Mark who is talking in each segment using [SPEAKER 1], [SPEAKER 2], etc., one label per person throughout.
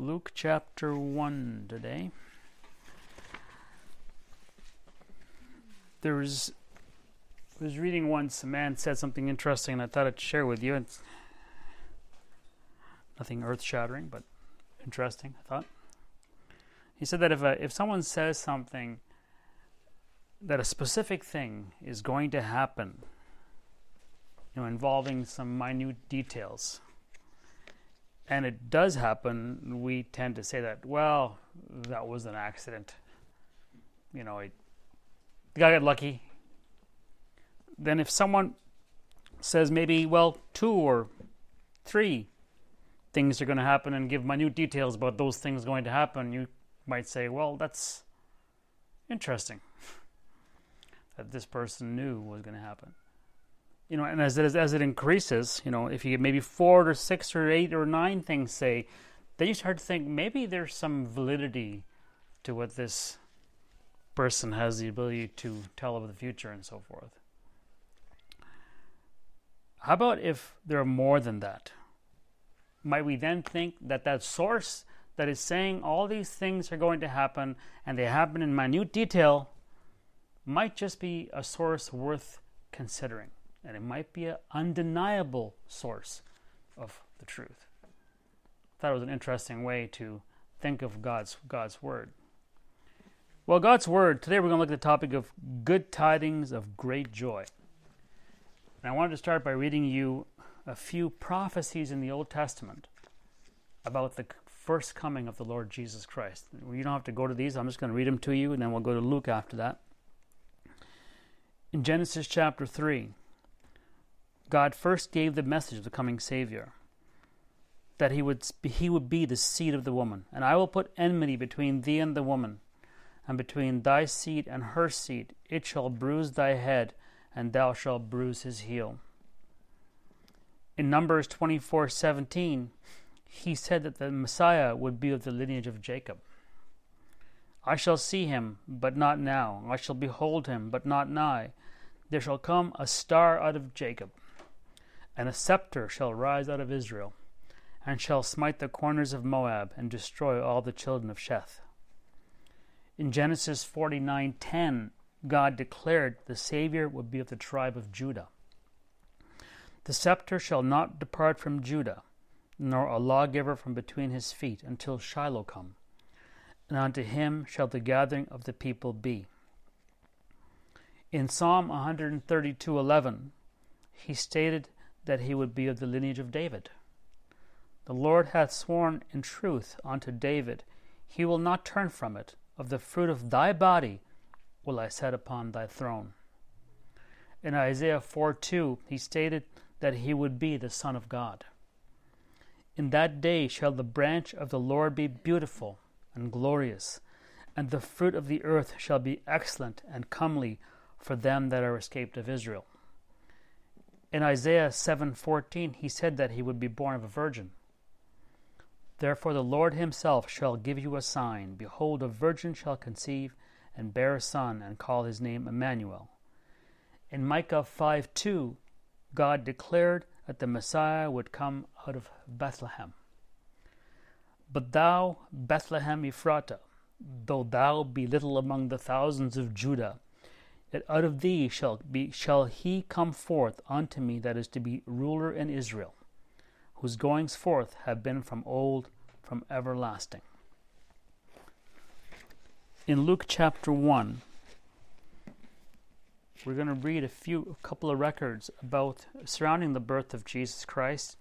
[SPEAKER 1] Luke chapter 1 today. There was, I was reading once, a man said something interesting, and I thought I'd share with you. It's nothing earth shattering, but interesting, I thought. He said that if, a, if someone says something, that a specific thing is going to happen, you know, involving some minute details, and it does happen, we tend to say that, well, that was an accident. You know, it, the guy got lucky. Then if someone says maybe, well, two or three things are going to happen and give minute details about those things going to happen, you might say, well, that's interesting that this person knew was going to happen you know, and as it, as it increases, you know, if you get maybe four or six or eight or nine things say, then you start to think maybe there's some validity to what this person has the ability to tell of the future and so forth. How about if there are more than that? Might we then think that that source that is saying all these things are going to happen and they happen in minute detail might just be a source worth considering? And it might be an undeniable source of the truth. I thought it was an interesting way to think of God's God's word. Well, God's word, today we're going to look at the topic of good tidings of great joy. And I wanted to start by reading you a few prophecies in the Old Testament about the first coming of the Lord Jesus Christ. You don't have to go to these, I'm just going to read them to you, and then we'll go to Luke after that. In Genesis chapter 3, God first gave the message of the coming Savior that he would, he would be the seed of the woman. And I will put enmity between thee and the woman, and between thy seed and her seed. It shall bruise thy head, and thou shalt bruise his heel. In Numbers 24:17, he said that the Messiah would be of the lineage of Jacob. I shall see him, but not now. I shall behold him, but not nigh. There shall come a star out of Jacob, and a scepter shall rise out of Israel, and shall smite the corners of Moab, and destroy all the children of Sheth. In Genesis 49:10, God declared the Savior would be of the tribe of Judah. The scepter shall not depart from Judah, nor a lawgiver from between his feet, until Shiloh come, and unto him shall the gathering of the people be. In Psalm 132:11, he stated that he would be of the lineage of David. The Lord hath sworn in truth unto David, he will not turn from it. Of the fruit of thy body will I set upon thy throne. In Isaiah 4 2, he stated that he would be the Son of God. In that day shall the branch of the Lord be beautiful and glorious, and the fruit of the earth shall be excellent and comely for them that are escaped of Israel. In Isaiah 7:14 he said that he would be born of a virgin. Therefore the Lord himself shall give you a sign behold a virgin shall conceive and bear a son and call his name Emmanuel. In Micah 5:2 God declared that the Messiah would come out of Bethlehem. But thou, Bethlehem Ephratah, though thou be little among the thousands of Judah, that out of thee shall be shall he come forth unto me that is to be ruler in Israel, whose goings forth have been from old, from everlasting. In Luke chapter one, we're going to read a few a couple of records about surrounding the birth of Jesus Christ,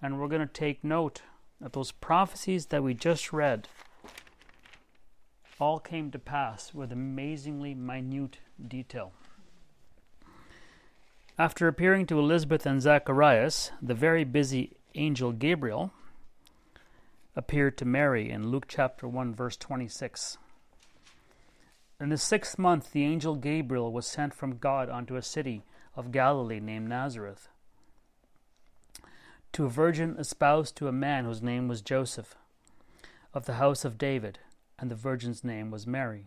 [SPEAKER 1] and we're going to take note that those prophecies that we just read all came to pass with amazingly minute detail. After appearing to Elizabeth and Zacharias, the very busy angel Gabriel appeared to Mary in Luke chapter 1, verse 26. In the sixth month, the angel Gabriel was sent from God unto a city of Galilee named Nazareth, to a virgin espoused to a man whose name was Joseph, of the house of David and the virgin's name was Mary.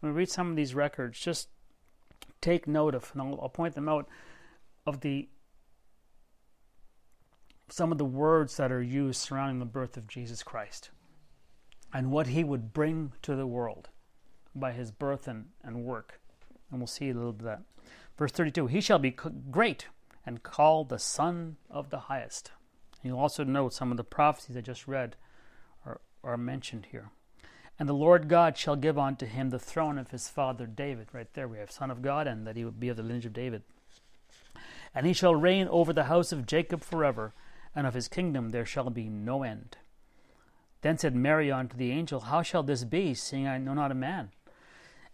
[SPEAKER 1] When we read some of these records, just take note of, and I'll, I'll point them out, of the some of the words that are used surrounding the birth of Jesus Christ and what he would bring to the world by his birth and, and work. And we'll see a little bit of that. Verse 32 He shall be great and called the Son of the Highest. And you'll also note some of the prophecies I just read are, are mentioned here. And the Lord God shall give unto him the throne of his father David. Right there we have Son of God, and that he would be of the lineage of David. And he shall reign over the house of Jacob forever, and of his kingdom there shall be no end. Then said Mary unto the angel, How shall this be, seeing I know not a man?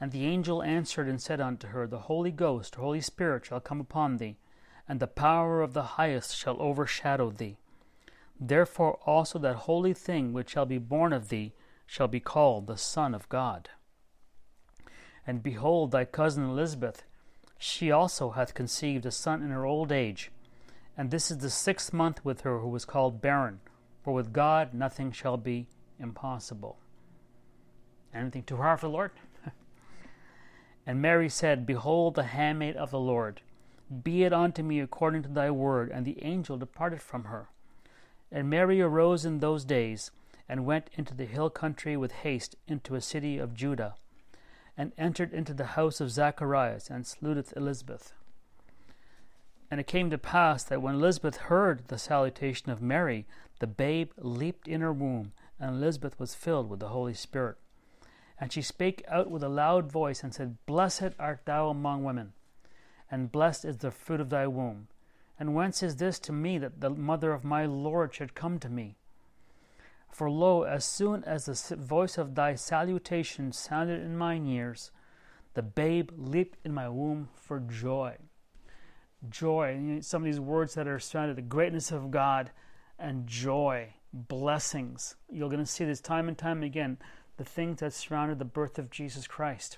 [SPEAKER 1] And the angel answered and said unto her, The Holy Ghost, Holy Spirit, shall come upon thee, and the power of the highest shall overshadow thee. Therefore also that holy thing which shall be born of thee shall be called the Son of God. And behold, thy cousin Elizabeth, she also hath conceived a son in her old age, and this is the sixth month with her who was called barren for with God nothing shall be impossible. Anything too hard for the Lord? and Mary said, Behold the handmaid of the Lord. Be it unto me according to thy word. And the angel departed from her. And Mary arose in those days, and went into the hill country with haste into a city of Judah, and entered into the house of Zacharias, and saluteth Elizabeth. And it came to pass that when Elizabeth heard the salutation of Mary, the babe leaped in her womb, and Elizabeth was filled with the Holy Spirit. And she spake out with a loud voice, and said, Blessed art thou among women, and blessed is the fruit of thy womb. And whence is this to me that the mother of my Lord should come to me? For lo, as soon as the voice of thy salutation sounded in mine ears, the babe leaped in my womb for joy. Joy, some of these words that are surrounded the greatness of God and joy, blessings. You're going to see this time and time again, the things that surrounded the birth of Jesus Christ.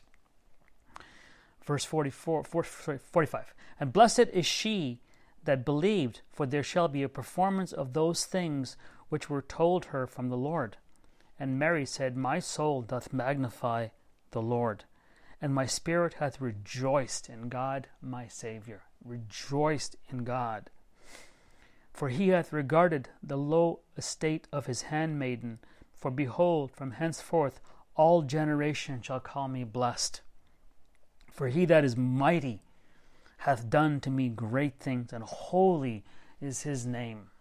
[SPEAKER 1] Verse 44, 45. And blessed is she that believed, for there shall be a performance of those things which were told her from the Lord. And Mary said, My soul doth magnify the Lord, and my spirit hath rejoiced in God my Saviour. Rejoiced in God for he hath regarded the low estate of his handmaiden. For behold, from henceforth all generations shall call me blessed. For he that is mighty hath done to me great things, and holy is his name.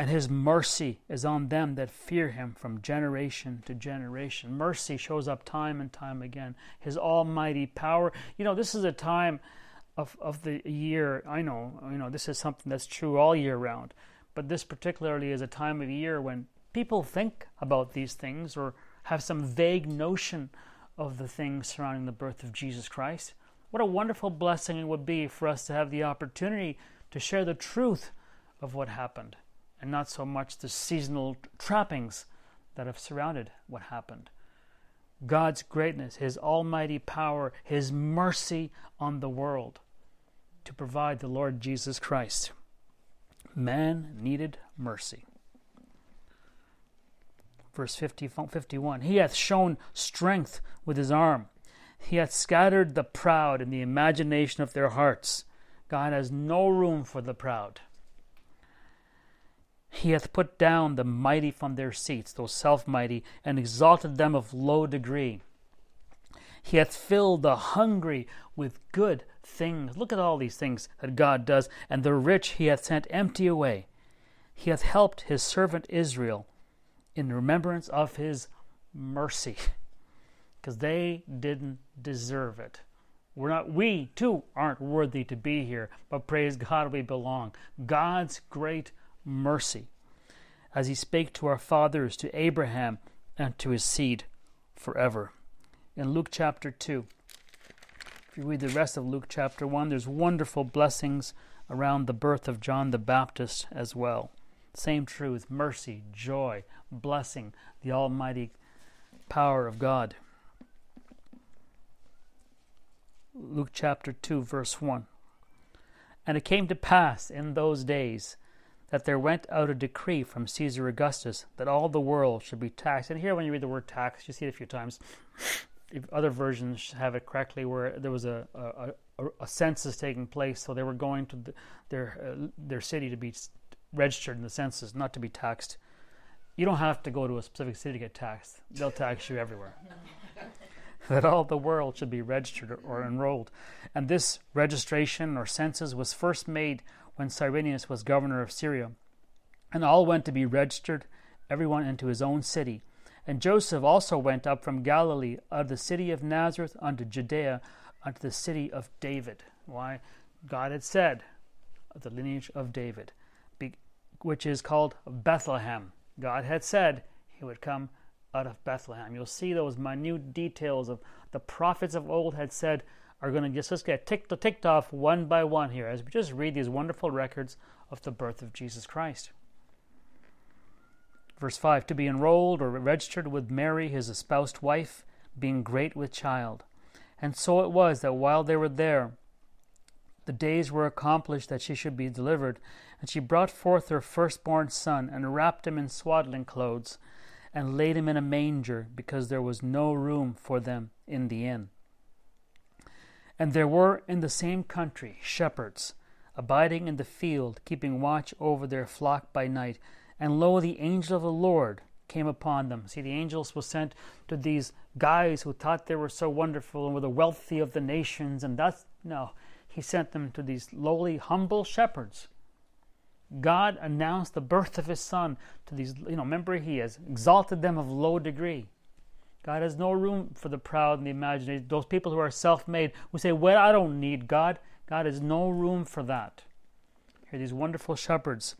[SPEAKER 1] And his mercy is on them that fear him from generation to generation. Mercy shows up time and time again. His almighty power. You know, this is a time of, of the year, I know, you know, this is something that's true all year round, but this particularly is a time of year when people think about these things or have some vague notion of the things surrounding the birth of Jesus Christ. What a wonderful blessing it would be for us to have the opportunity to share the truth of what happened and not so much the seasonal trappings that have surrounded what happened. God's greatness, His almighty power, His mercy on the world to provide the Lord Jesus Christ. Man needed mercy. Verse 50, 51 He hath shown strength with his arm. He hath scattered the proud in the imagination of their hearts. God has no room for the proud. He hath put down the mighty from their seats, those self mighty, and exalted them of low degree. He hath filled the hungry with good things. Look at all these things that God does. And the rich he hath sent empty away. He hath helped his servant Israel in remembrance of his mercy. Because they didn't deserve it. We're not we too aren't worthy to be here, but praise God we belong. God's great mercy. As he spake to our fathers, to Abraham, and to his seed forever. In Luke chapter 2, if you read the rest of Luke chapter 1, there's wonderful blessings around the birth of John the Baptist as well. Same truth, mercy, joy, blessing, the almighty power of God. Luke chapter 2, verse 1. And it came to pass in those days that there went out a decree from Caesar Augustus that all the world should be taxed. And here, when you read the word tax, you see it a few times. If other versions have it correctly, where there was a, a, a, a census taking place, so they were going to the, their uh, their city to be registered in the census, not to be taxed. You don't have to go to a specific city to get taxed; they'll tax you everywhere. that all the world should be registered or enrolled. And this registration or census was first made when Cyrenius was governor of Syria. And all went to be registered, everyone into his own city. And Joseph also went up from Galilee out of the city of Nazareth unto Judea, unto the city of David. Why? God had said, of the lineage of David, which is called Bethlehem. God had said he would come out of Bethlehem. You'll see those minute details of the prophets of old had said are going to just, just get ticked, ticked off one by one here as we just read these wonderful records of the birth of Jesus Christ. Verse 5 To be enrolled or registered with Mary, his espoused wife, being great with child. And so it was that while they were there, the days were accomplished that she should be delivered. And she brought forth her firstborn son, and wrapped him in swaddling clothes, and laid him in a manger, because there was no room for them in the inn. And there were in the same country shepherds, abiding in the field, keeping watch over their flock by night. And lo, the angel of the Lord came upon them. See, the angels were sent to these guys who thought they were so wonderful and were the wealthy of the nations, and that's no. He sent them to these lowly, humble shepherds God announced the birth of his son to these, you know, remember he has exalted them of low degree. God has no room for the proud and the imaginative, those people who are self made, who say, Well, I don't need God. God has no room for that. Here, these wonderful shepherds.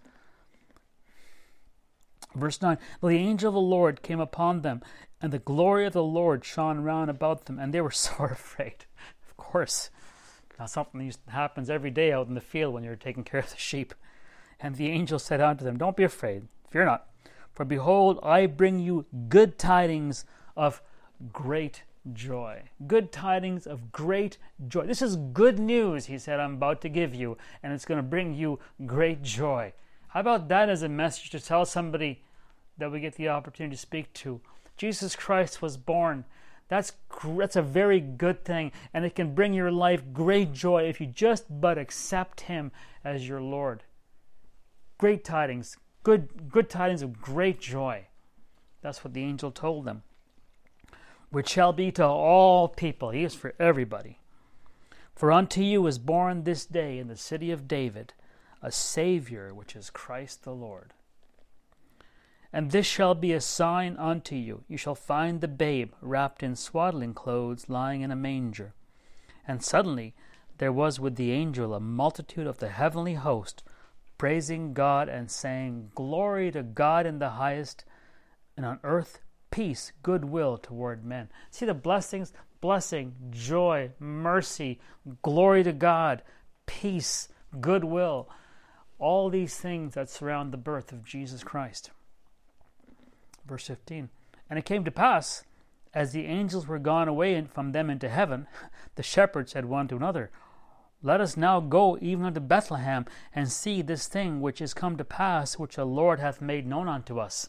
[SPEAKER 1] Verse 9 The angel of the Lord came upon them, and the glory of the Lord shone round about them, and they were sore afraid. Of course. Now, something happens every day out in the field when you're taking care of the sheep. And the angel said unto them, Don't be afraid, fear not. For behold, I bring you good tidings of great joy. Good tidings of great joy. This is good news, he said, I'm about to give you, and it's going to bring you great joy. How about that as a message to tell somebody that we get the opportunity to speak to? Jesus Christ was born. That's, that's a very good thing, and it can bring your life great joy if you just but accept Him as your Lord great tidings, good, good tidings of great joy. That's what the angel told them. Which shall be to all people. He is for everybody. For unto you is born this day in the city of David a Savior, which is Christ the Lord. And this shall be a sign unto you. You shall find the babe wrapped in swaddling clothes, lying in a manger. And suddenly there was with the angel a multitude of the heavenly host praising God and saying, Glory to God in the highest, and on earth peace, goodwill toward men. See the blessings blessing, joy, mercy, glory to God, peace, goodwill. All these things that surround the birth of Jesus Christ. Verse 15 And it came to pass, as the angels were gone away from them into heaven, the shepherds said one to another, let us now go even unto Bethlehem, and see this thing which is come to pass, which the Lord hath made known unto us.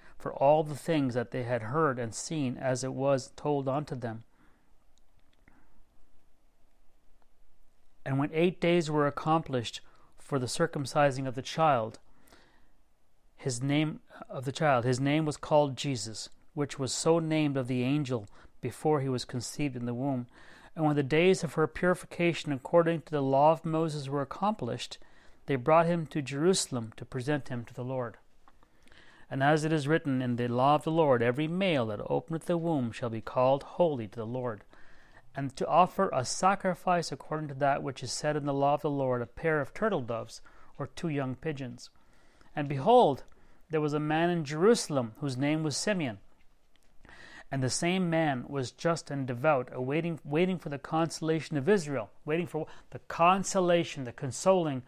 [SPEAKER 1] for all the things that they had heard and seen as it was told unto them. And when eight days were accomplished for the circumcising of the child, his name of the child, his name was called Jesus, which was so named of the angel before he was conceived in the womb. And when the days of her purification according to the law of Moses were accomplished, they brought him to Jerusalem to present him to the Lord. And as it is written in the law of the Lord, every male that openeth the womb shall be called holy to the Lord. And to offer a sacrifice according to that which is said in the law of the Lord, a pair of turtle doves or two young pigeons. And behold, there was a man in Jerusalem whose name was Simeon. And the same man was just and devout, awaiting, waiting for the consolation of Israel, waiting for the consolation, the consoling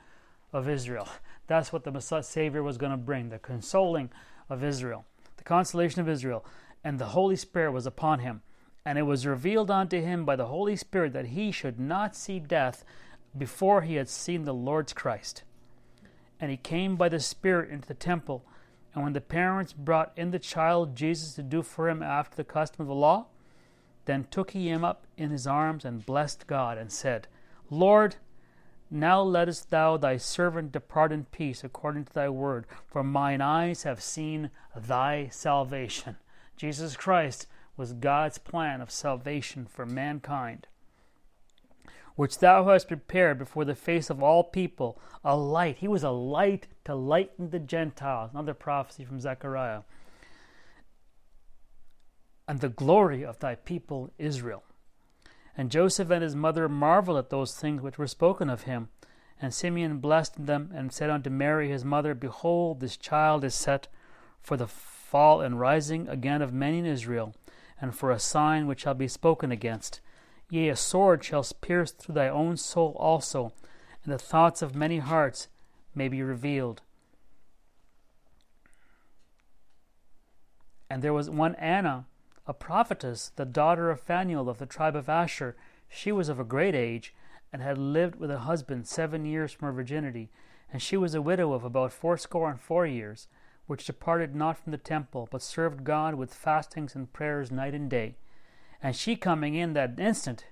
[SPEAKER 1] of Israel. That's what the Messiah Savior was going to bring, the consoling of Israel, the consolation of Israel, and the Holy Spirit was upon him. And it was revealed unto him by the Holy Spirit that he should not see death before he had seen the Lord's Christ. And he came by the Spirit into the temple. And when the parents brought in the child Jesus to do for him after the custom of the law, then took he him up in his arms and blessed God, and said, Lord, now lettest thou thy servant depart in peace according to thy word, for mine eyes have seen thy salvation. Jesus Christ was God's plan of salvation for mankind, which thou hast prepared before the face of all people, a light. He was a light to lighten the Gentiles. Another prophecy from Zechariah. And the glory of thy people Israel. And Joseph and his mother marveled at those things which were spoken of him. And Simeon blessed them and said unto Mary his mother, Behold, this child is set for the fall and rising again of many in Israel, and for a sign which shall be spoken against. Yea, a sword shall pierce through thy own soul also, and the thoughts of many hearts may be revealed. And there was one Anna, a prophetess, the daughter of Phanuel of the tribe of Asher. She was of a great age, and had lived with a husband seven years from her virginity. And she was a widow of about fourscore and four years, which departed not from the temple, but served God with fastings and prayers night and day. And she coming in that instant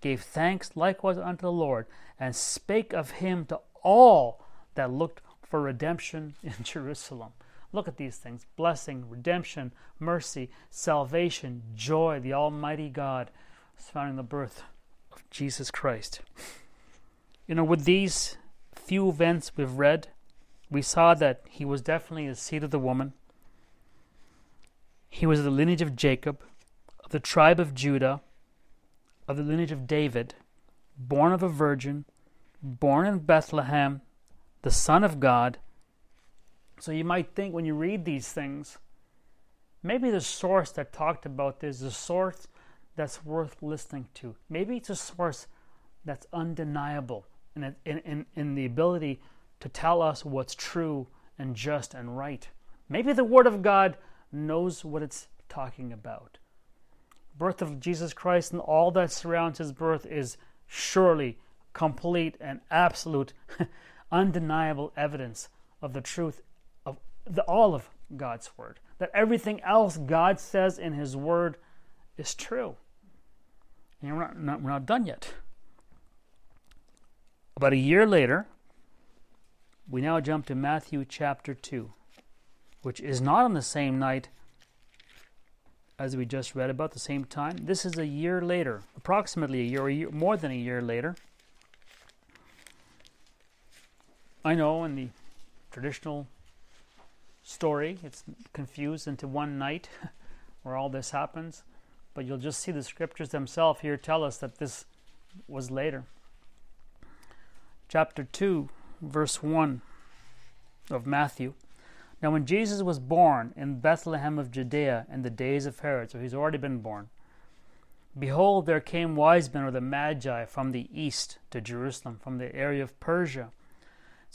[SPEAKER 1] gave thanks likewise unto the Lord, and spake of him to all that looked for redemption in Jerusalem. Look at these things blessing, redemption, mercy, salvation, joy, the Almighty God is found in the birth of Jesus Christ. You know, with these few events we've read, we saw that he was definitely the seed of the woman. He was the lineage of Jacob, of the tribe of Judah, of the lineage of David, born of a virgin, born in Bethlehem, the Son of God, so you might think when you read these things, maybe the source that talked about this is a source that's worth listening to. Maybe it's a source that's undeniable in, in, in, the ability to tell us what's true and just and right. Maybe the Word of God knows what it's talking about. Birth of Jesus Christ and all that surrounds his birth is surely complete and absolute, undeniable evidence of the truth the, all of God's Word. That everything else God says in His Word is true. And we're not, not, we're not done yet. About a year later, we now jump to Matthew chapter 2, which is not on the same night as we just read about, the same time. This is a year later, approximately a year, a year more than a year later. I know in the traditional story. It's confused into one night where all this happens. But you'll just see the scriptures themselves here tell us that this was later. Chapter 2, verse 1 of Matthew. Now, when Jesus was born in Bethlehem of Judea in the days of Herod, so he's already been born, behold, there came wise men or the Magi from the east to Jerusalem, from the area of Persia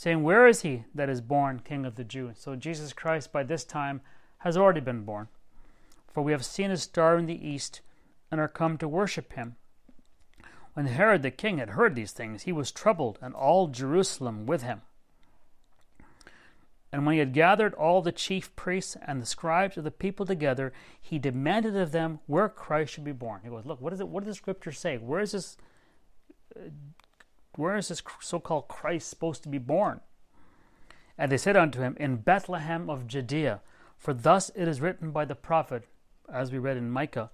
[SPEAKER 1] saying, Where is he that is born King of the Jews? So Jesus Christ by this time has already been born. For we have seen his star in the east and are come to worship him. When Herod the king had heard these things, he was troubled, and all Jerusalem with him. And when he had gathered all the chief priests and the scribes of the people together, he demanded of them where Christ should be born. He goes, Look, what, is it, what does the scripture say? Where is this uh, where is this so called Christ supposed to be born? And they said unto him, In Bethlehem of Judea, for thus it is written by the prophet, as we read in Micah,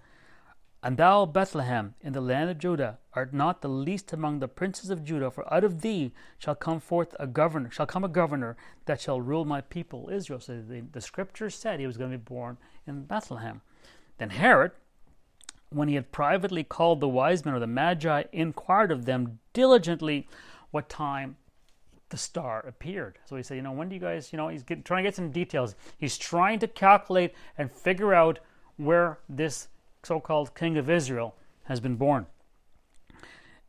[SPEAKER 1] And thou, Bethlehem, in the land of Judah, art not the least among the princes of Judah, for out of thee shall come forth a governor, shall come a governor that shall rule my people Israel. So the, the scripture said he was going to be born in Bethlehem. Then Herod, when he had privately called the wise men or the magi, inquired of them diligently what time the star appeared. So he said, you know, when do you guys, you know, he's trying to get some details. He's trying to calculate and figure out where this so called king of Israel has been born.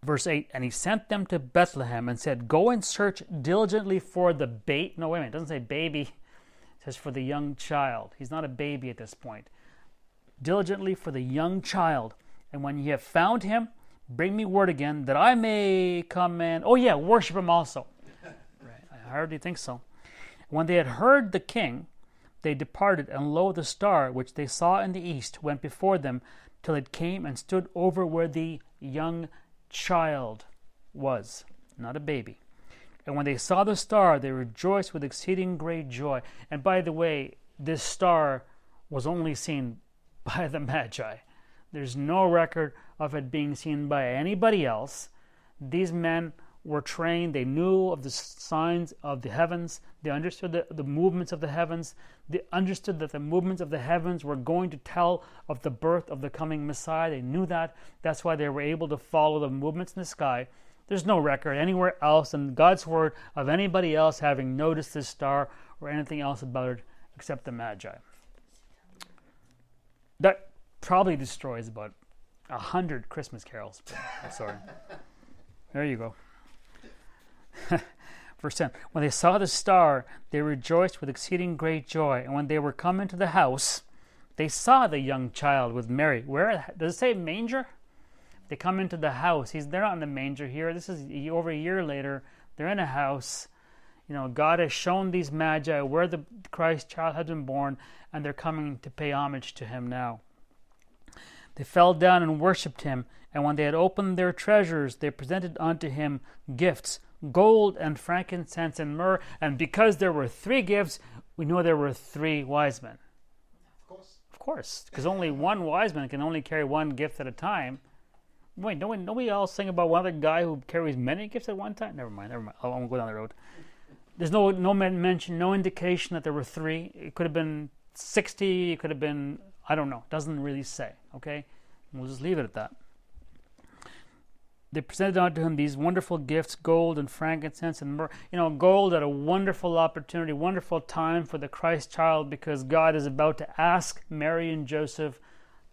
[SPEAKER 1] Verse 8, and he sent them to Bethlehem and said, Go and search diligently for the bait. No, wait a minute, it doesn't say baby, it says for the young child. He's not a baby at this point. Diligently for the young child. And when ye have found him, bring me word again that I may come and, oh yeah, worship him also. right, I hardly think so. When they had heard the king, they departed, and lo, the star which they saw in the east went before them till it came and stood over where the young child was, not a baby. And when they saw the star, they rejoiced with exceeding great joy. And by the way, this star was only seen by the Magi. There's no record of it being seen by anybody else. These men were trained, they knew of the signs of the heavens, they understood the, the movements of the heavens, they understood that the movements of the heavens were going to tell of the birth of the coming Messiah. They knew that. That's why they were able to follow the movements in the sky. There's no record anywhere else in God's Word of anybody else having noticed this star or anything else about it except the Magi. That probably destroys about a hundred Christmas carols. I'm sorry. There you go. Verse 10 When they saw the star, they rejoiced with exceeding great joy. And when they were come into the house, they saw the young child with Mary. Where does it say manger? They come into the house. He's they're not in the manger here. This is over a year later. They're in a house. You know, God has shown these magi where the Christ child had been born, and they're coming to pay homage to him now. They fell down and worshipped him, and when they had opened their treasures, they presented unto him gifts gold and frankincense and myrrh. And because there were three gifts, we know there were three wise men.
[SPEAKER 2] Of course.
[SPEAKER 1] Of course, because only one wise man can only carry one gift at a time. Wait, don't we, don't we all sing about one other guy who carries many gifts at one time? Never mind, never mind. I won't go down the road. There's no no mention, no indication that there were three. It could have been sixty. It could have been I don't know. Doesn't really say. Okay, we'll just leave it at that they presented unto him these wonderful gifts gold and frankincense and myrrh you know gold at a wonderful opportunity wonderful time for the christ child because god is about to ask mary and joseph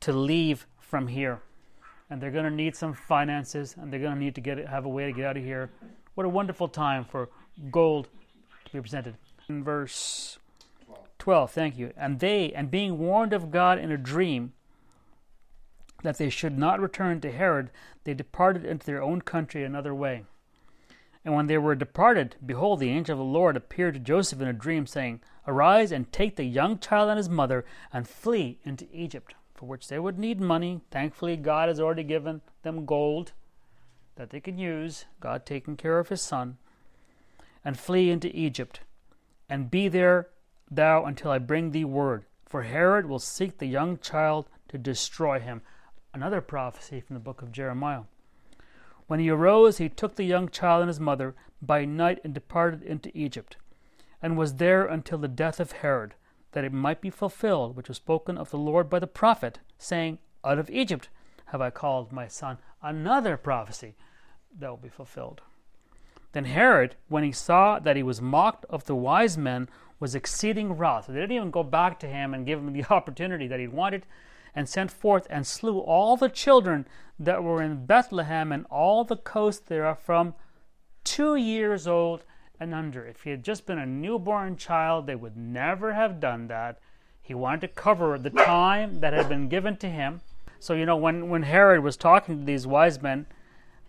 [SPEAKER 1] to leave from here and they're going to need some finances and they're going to need to get have a way to get out of here what a wonderful time for gold be presented in verse 12 thank you and they and being warned of god in a dream that they should not return to Herod, they departed into their own country another way. And when they were departed, behold, the angel of the Lord appeared to Joseph in a dream, saying, Arise and take the young child and his mother, and flee into Egypt, for which they would need money. Thankfully, God has already given them gold that they can use, God taking care of his son, and flee into Egypt, and be there thou until I bring thee word. For Herod will seek the young child to destroy him another prophecy from the book of Jeremiah. When he arose, he took the young child and his mother by night and departed into Egypt, and was there until the death of Herod, that it might be fulfilled which was spoken of the Lord by the prophet, saying, Out of Egypt have I called my son. Another prophecy that will be fulfilled. Then Herod, when he saw that he was mocked of the wise men, was exceeding wroth. So they didn't even go back to him and give him the opportunity that he wanted and sent forth and slew all the children that were in Bethlehem and all the coast thereof from two years old and under. If he had just been a newborn child, they would never have done that. He wanted to cover the time that had been given to him. So, you know, when, when Herod was talking to these wise men,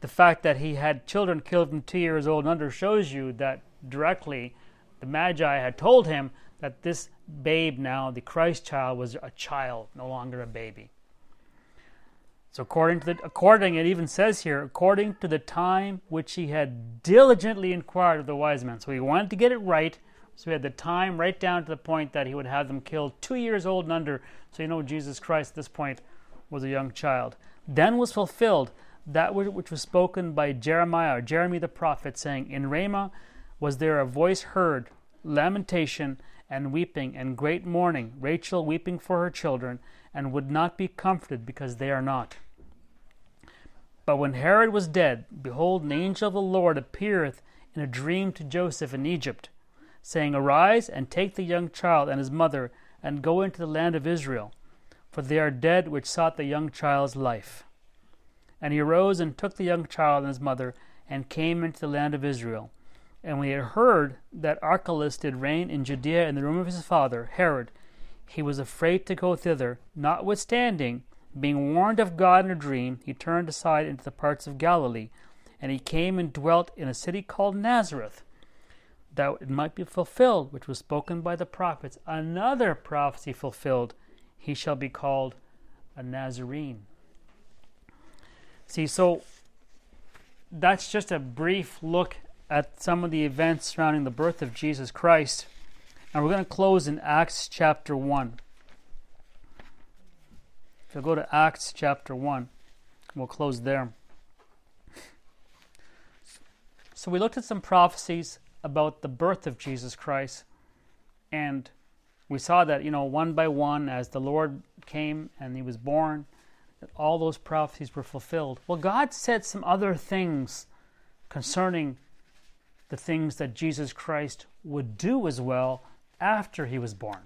[SPEAKER 1] the fact that he had children killed from two years old and under shows you that directly the Magi had told him that this babe now, the Christ child, was a child, no longer a baby. So according to the according it even says here, according to the time which he had diligently inquired of the wise men. So he wanted to get it right. So he had the time right down to the point that he would have them killed two years old and under. So you know Jesus Christ at this point was a young child. Then was fulfilled that which was spoken by Jeremiah or Jeremy the prophet, saying, In Ramah was there a voice heard, lamentation and weeping and great mourning, Rachel weeping for her children, and would not be comforted because they are not. But when Herod was dead, behold, an angel of the Lord appeareth in a dream to Joseph in Egypt, saying, Arise and take the young child and his mother, and go into the land of Israel, for they are dead which sought the young child's life. And he arose and took the young child and his mother, and came into the land of Israel. And when he had heard that Archelaus did reign in Judea in the room of his father, Herod, he was afraid to go thither, notwithstanding, being warned of God in a dream, he turned aside into the parts of Galilee, and he came and dwelt in a city called Nazareth, that it might be fulfilled which was spoken by the prophets. Another prophecy fulfilled, he shall be called a Nazarene. See, so that's just a brief look at some of the events surrounding the birth of Jesus Christ. And we're going to close in Acts chapter 1. If you go to Acts chapter 1, we'll close there. So we looked at some prophecies about the birth of Jesus Christ, and we saw that, you know, one by one, as the Lord came and he was born, all those prophecies were fulfilled. Well, God said some other things concerning the things that Jesus Christ would do as well after he was born.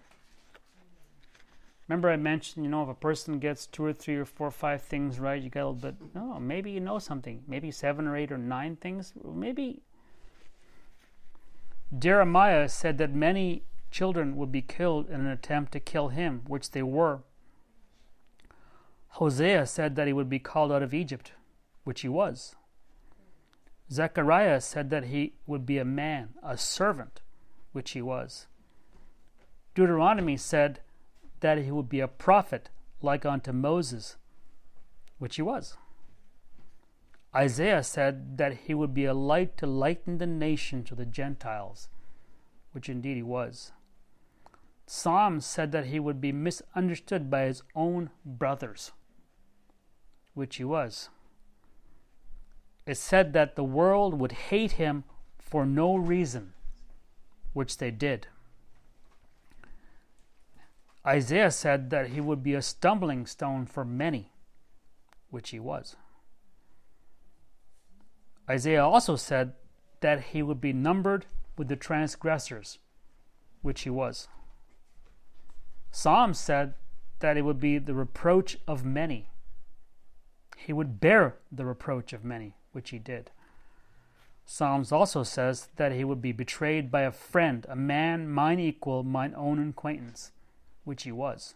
[SPEAKER 1] Remember, I mentioned, you know, if a person gets two or three or four or five things right, you get a little bit, oh, maybe you know something. Maybe seven or eight or nine things. Maybe. Jeremiah said that many children would be killed in an attempt to kill him, which they were. Hosea said that he would be called out of Egypt, which he was. Zechariah said that he would be a man, a servant, which he was. Deuteronomy said that he would be a prophet like unto Moses, which he was. Isaiah said that he would be a light to lighten the nation to the Gentiles, which indeed he was. Psalms said that he would be misunderstood by his own brothers, which he was it said that the world would hate him for no reason, which they did. Isaiah said that he would be a stumbling stone for many, which he was. Isaiah also said that he would be numbered with the transgressors, which he was. Psalms said that it would be the reproach of many. He would bear the reproach of many, which he did. Psalms also says that he would be betrayed by a friend, a man mine equal, mine own acquaintance, which he was.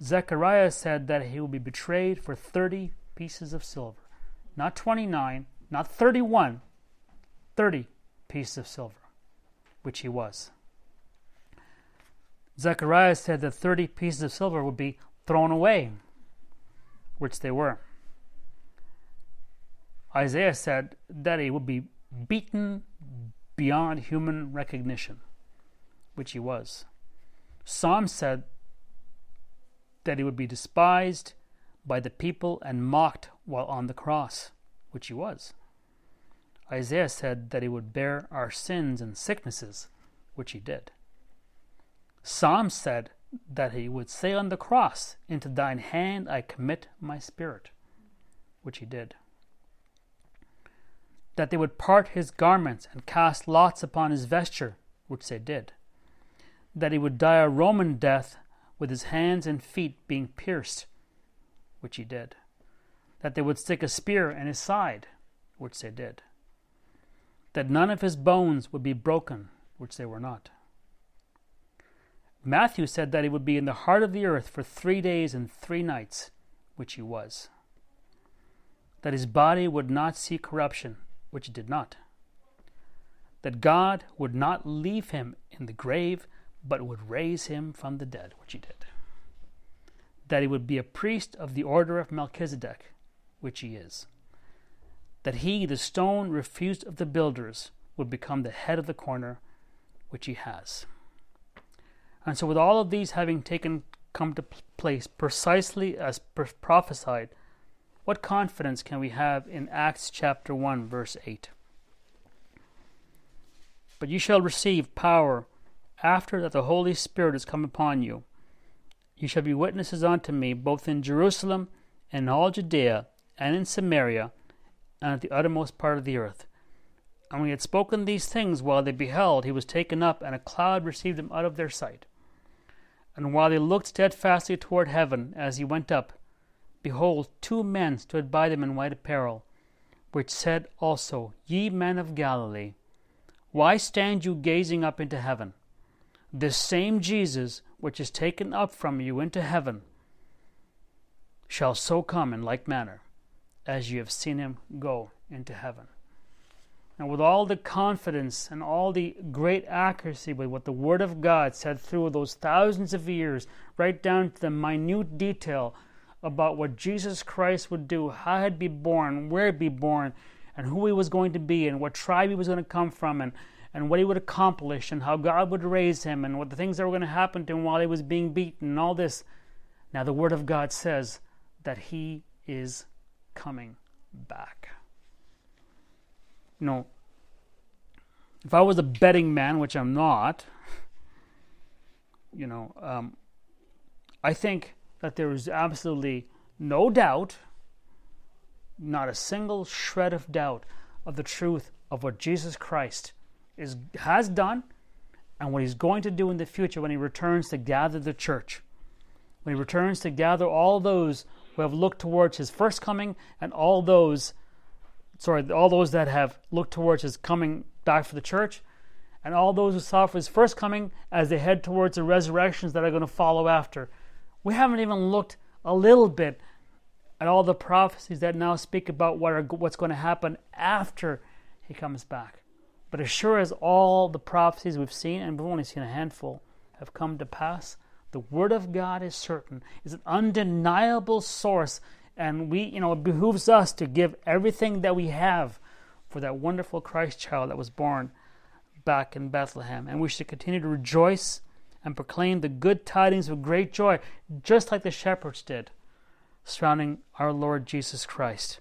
[SPEAKER 1] Zechariah said that he would be betrayed for 30 pieces of silver. Not 29, not 31, 30 pieces of silver, which he was. Zechariah said that 30 pieces of silver would be thrown away, which they were. Isaiah said that he would be beaten beyond human recognition, which he was. Psalm said that he would be despised by the people and mocked while on the cross, which he was. Isaiah said that he would bear our sins and sicknesses, which he did. Psalm said that he would say on the cross, Into thine hand I commit my spirit, which he did. That they would part his garments and cast lots upon his vesture, which they did, that he would die a Roman death with his hands and feet being pierced, which he did, that they would stick a spear in his side, which they did, that none of his bones would be broken, which they were not. Matthew said that he would be in the heart of the earth for three days and three nights, which he was. That his body would not see corruption, which it did not. That God would not leave him in the grave, but would raise him from the dead, which he did. That he would be a priest of the order of Melchizedek, which he is. That he, the stone refused of the builders, would become the head of the corner, which he has. And so, with all of these having taken come to place precisely as prophesied, what confidence can we have in Acts chapter 1, verse 8? But you shall receive power after that the Holy Spirit has come upon you. You shall be witnesses unto me both in Jerusalem and in all Judea and in Samaria and at the uttermost part of the earth. And when he had spoken these things while they beheld, he was taken up, and a cloud received him out of their sight. And while they looked steadfastly toward heaven as he went up, behold, two men stood by them in white apparel, which said also, Ye men of Galilee, why stand you gazing up into heaven? This same Jesus, which is taken up from you into heaven, shall so come in like manner as you have seen him go into heaven. And with all the confidence and all the great accuracy with what the Word of God said through those thousands of years, right down to the minute detail about what Jesus Christ would do, how he'd be born, where he'd be born, and who he was going to be, and what tribe he was going to come from, and, and what he would accomplish, and how God would raise him, and what the things that were going to happen to him while he was being beaten, and all this. Now, the Word of God says that he is coming back you know, if I was a betting man, which I'm not, you know, um, I think that there is absolutely no doubt, not a single shred of doubt, of the truth of what Jesus Christ is has done and what he's going to do in the future when he returns to gather the church. When he returns to gather all those who have looked towards his first coming and all those sorry, all those that have looked towards his coming back for the church, and all those who saw for his first coming as they head towards the resurrections that are going to follow after. We haven't even looked a little bit at all the prophecies that now speak about what are, what's going to happen after he comes back. But as sure as all the prophecies we've seen, and we've only seen a handful, have come to pass, the Word of God is certain, is an undeniable source and we, you know, it behooves us to give everything that we have for that wonderful Christ child that was born back in Bethlehem. And we should continue to rejoice and proclaim the good tidings with great joy, just like the shepherds did, surrounding our Lord Jesus Christ.